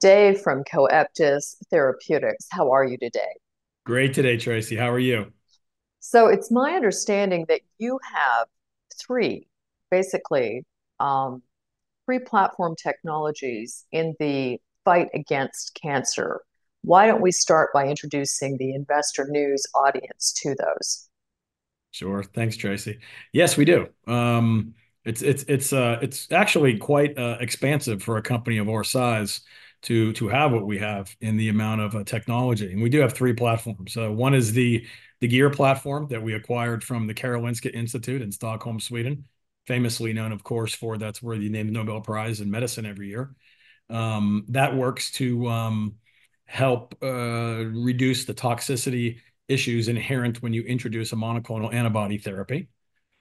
Dave from Coeptis Therapeutics. How are you today? Great today, Tracy. How are you? So it's my understanding that you have three, basically, um, three platform technologies in the fight against cancer. Why don't we start by introducing the investor news audience to those? Sure. Thanks, Tracy. Yes, we do. Um, it's it's it's uh it's actually quite uh, expansive for a company of our size to to have what we have in the amount of uh, technology. And we do have three platforms. Uh, one is the the Gear platform that we acquired from the Karolinska Institute in Stockholm, Sweden, famously known, of course, for that's where name the Nobel Prize in medicine every year. Um, that works to um, help uh, reduce the toxicity issues inherent when you introduce a monoclonal antibody therapy.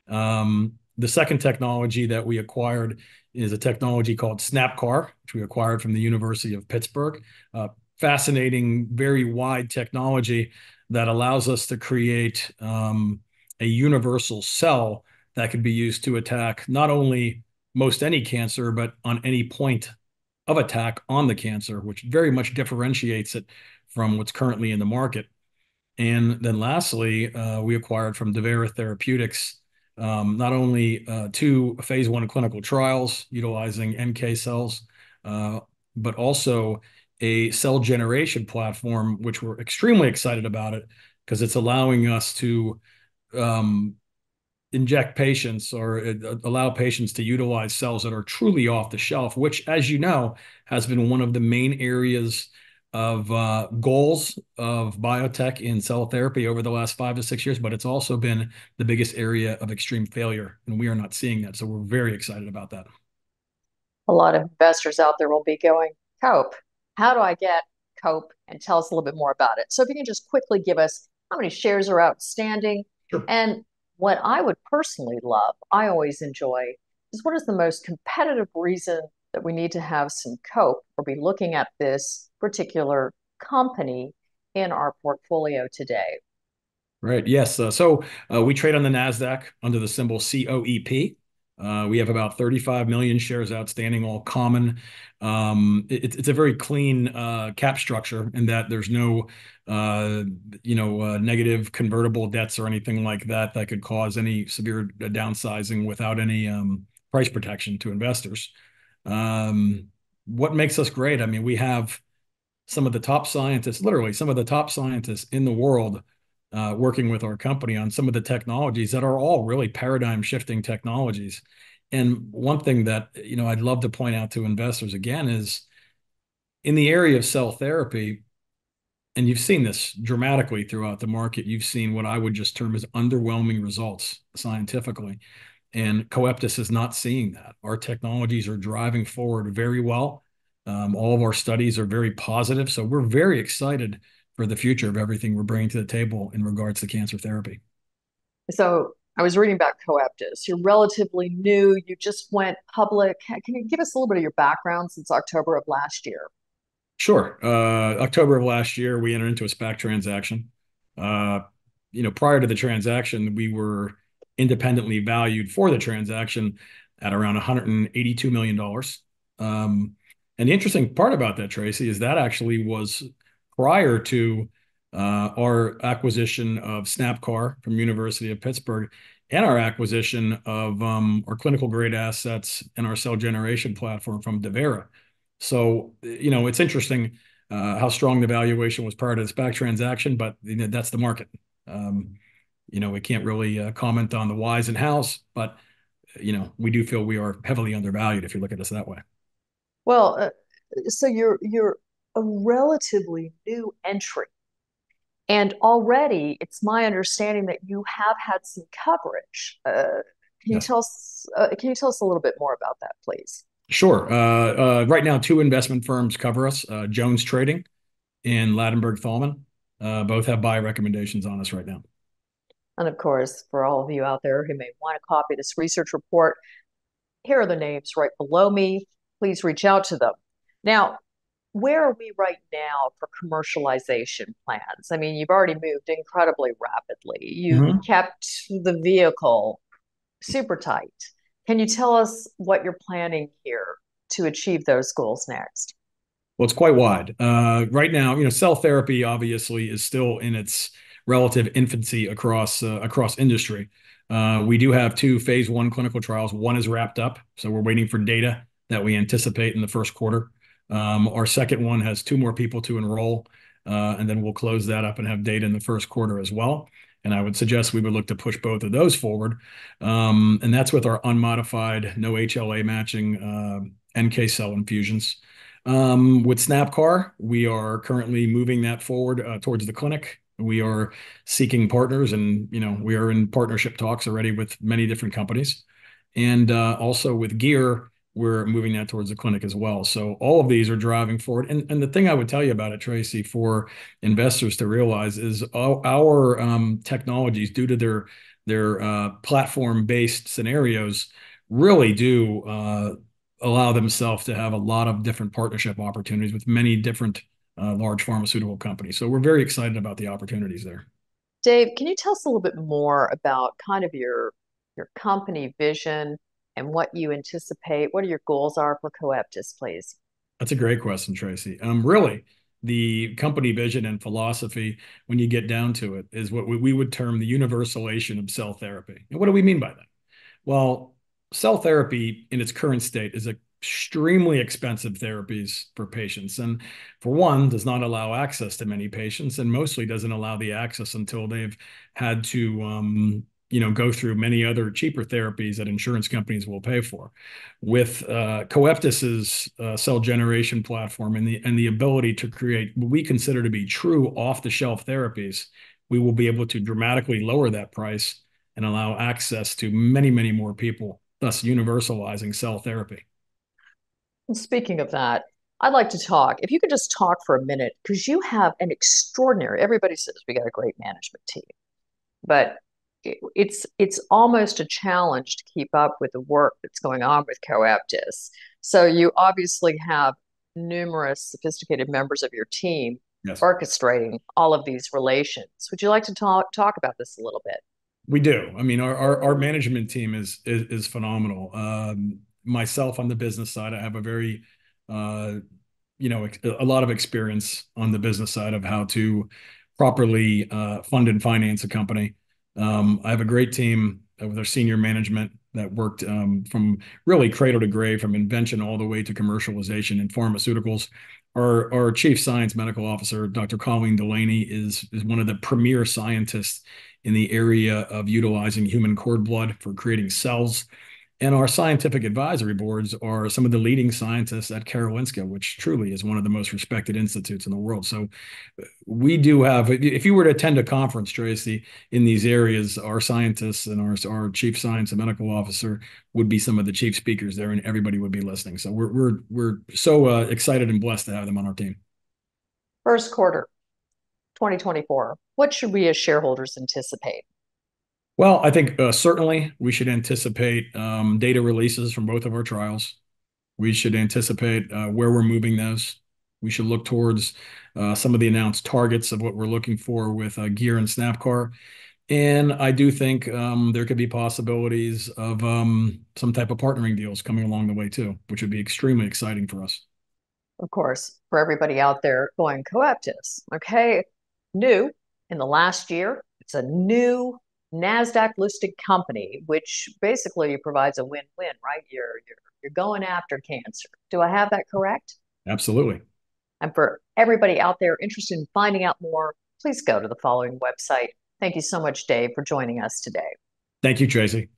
Um, the second technology that we acquired is a technology called SnapCAR, which we acquired from the University of Pittsburgh. Uh, fascinating, very wide technology that allows us to create um, a universal cell that could be used to attack not only most any cancer, but on any point of attack on the cancer, which very much differentiates it from what's currently in the market. And then lastly, uh, we acquired from Deverra Therapeutics um, not only uh, two phase one clinical trials utilizing NK cells, uh, but also a cell generation platform, which we're extremely excited about it because it's allowing us to um, inject patients or allow patients to utilize cells that are truly off the shelf, which, as you know, has been one of the main areas of uh, goals of biotech in cell therapy over the last five to six years, but it's also been the biggest area of extreme failure, and we are not seeing that. So we're very excited about that. A lot of investors out there will be going, Cope, how do I get Cope? And tell us a little bit more about it. So if you can just quickly give us how many shares are outstanding. Sure. And what I would personally love, I always enjoy, is what is the most competitive reason that we need to have some cope or be looking at this particular company in our portfolio today. Right. Yes. Uh, so uh, we trade on the NASDAQ under the symbol COEP. Uh, we have about 35 million shares outstanding, all common. Um, it, it's a very clean uh, cap structure in that there's no, uh, you know, uh, negative convertible debts or anything like that that could cause any severe downsizing without any um, price protection to investors. Um, what makes us great? I mean, we have some of the top scientists, literally some of the top scientists in the world uh, working with our company on some of the technologies that are all really paradigm shifting technologies. And one thing that you know I'd love to point out to investors again is in the area of cell therapy, and you've seen this dramatically throughout the market. You've seen what I would just term as underwhelming results scientifically. And Coeptis is not seeing that. Our technologies are driving forward very well. Um, all of our studies are very positive. So we're very excited for the future of everything we're bringing to the table in regards to cancer therapy. So I was reading about Coeptis. You're relatively new. You just went public. Can you give us a little bit of your background since October of last year? Sure. Uh, October of last year, we entered into a SPAC transaction. Uh, you know, prior to the transaction, we were independently valued for the transaction at around $182 million. Um, and the interesting part about that, Tracy, is that actually was prior to uh, our acquisition of SnapCAR from University of Pittsburgh and our acquisition of um, our clinical grade assets and our cell generation platform from Deverra. So, you know, it's interesting uh, how strong the valuation was prior to the SPAC transaction, but that's the market. Um, you know, we can't really uh, comment on the whys and hows, but you know, we do feel we are heavily undervalued if you look at us that way. Well, uh, so you're you're a relatively new entry, and already it's my understanding that you have had some coverage. Uh, can you tell us? Uh, can you tell us a little bit more about that, please? Sure. Uh, uh, right now, two investment firms cover us: Jones Trading and Ladenburg Thalmann. both have buy recommendations on us right now. And of course, for all of you out there who may want to copy this research report, here are the names right below me. Please reach out to them. Now, where are we right now for commercialization plans? I mean, you've already moved incredibly rapidly. You mm-hmm. kept the vehicle super tight. Can you tell us what you're planning here to achieve those goals next? Well, it's quite wide. Uh, right now, you know, cell therapy obviously is still in its relative infancy across uh, across industry. Uh, we do have two phase one clinical trials. One is wrapped up, so we're waiting for data that we anticipate in the first quarter. Um, our second one has two more people to enroll, uh, and then we'll close that up and have data in the first quarter as well. And I would suggest we would look to push both of those forward. Um, and that's with our unmodified, no HLA matching uh, NK cell infusions. Um, with SnapCAR, we are currently moving that forward towards the clinic. We are seeking partners, and you know we are in partnership talks already with many different companies, and uh, also with Gear, we're moving that towards the clinic as well. So all of these are driving forward. And the thing I would tell you about it, Tracy, for investors to realize is our, um, technologies, due to their their uh, platform based scenarios, really do uh, allow themselves to have a lot of different partnership opportunities with many different large pharmaceutical company. So we're very excited about the opportunities there. Dave, can you tell us a little bit more about kind of your your company vision and what you anticipate? What are your goals are for Coeptis, please? That's a great question, Tracy. Um, really, the company vision and philosophy, when you get down to it, is what we would term the universalization of cell therapy. And what do we mean by that? Well, cell therapy in its current state is extremely expensive therapies for patients and for one does not allow access to many patients and mostly doesn't allow the access until they've had to um, you know go through many other cheaper therapies that insurance companies will pay for with uh, coeptis's uh, cell generation platform and the and the ability to create what we consider to be true off the shelf therapies we will be able to dramatically lower that price and allow access to many many more people thus universalizing cell therapy. And speaking of that, I'd like to talk. If you could just talk for a minute, because you have an extraordinary. Everybody says we got a great management team, but it's it's almost a challenge to keep up with the work that's going on with Coeptis. So you obviously have numerous sophisticated members of your team yes. orchestrating all of these relations. Would you like to talk talk about this a little bit? We do. I mean, our our, our management team is is, is phenomenal. Um, myself on the business side, I have a very, uh, you know, a lot of experience on the business side of how to properly uh, fund and finance a company. Um, I have a great team with our senior management that worked um, from really cradle to grave, from invention all the way to commercialization in pharmaceuticals. Our, our chief science medical officer, Dr. Colleen Delaney, is, is one of the premier scientists in the area of utilizing human cord blood for creating cells. And our scientific advisory boards are some of the leading scientists at Karolinska, which truly is one of the most respected institutes in the world. So we do have, if you were to attend a conference, Tracy, in these areas, our scientists and our, our chief science and medical officer would be some of the chief speakers there, and everybody would be listening. So we're we're we're so uh, excited and blessed to have them on our team. First quarter, 2024. What should we as shareholders anticipate? Well, I think uh, certainly we should anticipate um, data releases from both of our trials. We should anticipate uh, where we're moving those. We should look towards uh, some of the announced targets of what we're looking for with Gear and SnapCAR. And I do think um, there could be possibilities of um, some type of partnering deals coming along the way too, which would be extremely exciting for us. Of course, for everybody out there going Coeptis, okay, new in the last year. It's a new NASDAQ listed company, which basically provides a win win, right? You're, you're, you're going after cancer. Do I have that correct? Absolutely. And for everybody out there interested in finding out more, please go to the following website. Thank you so much, Dave, for joining us today. Thank you, Tracy.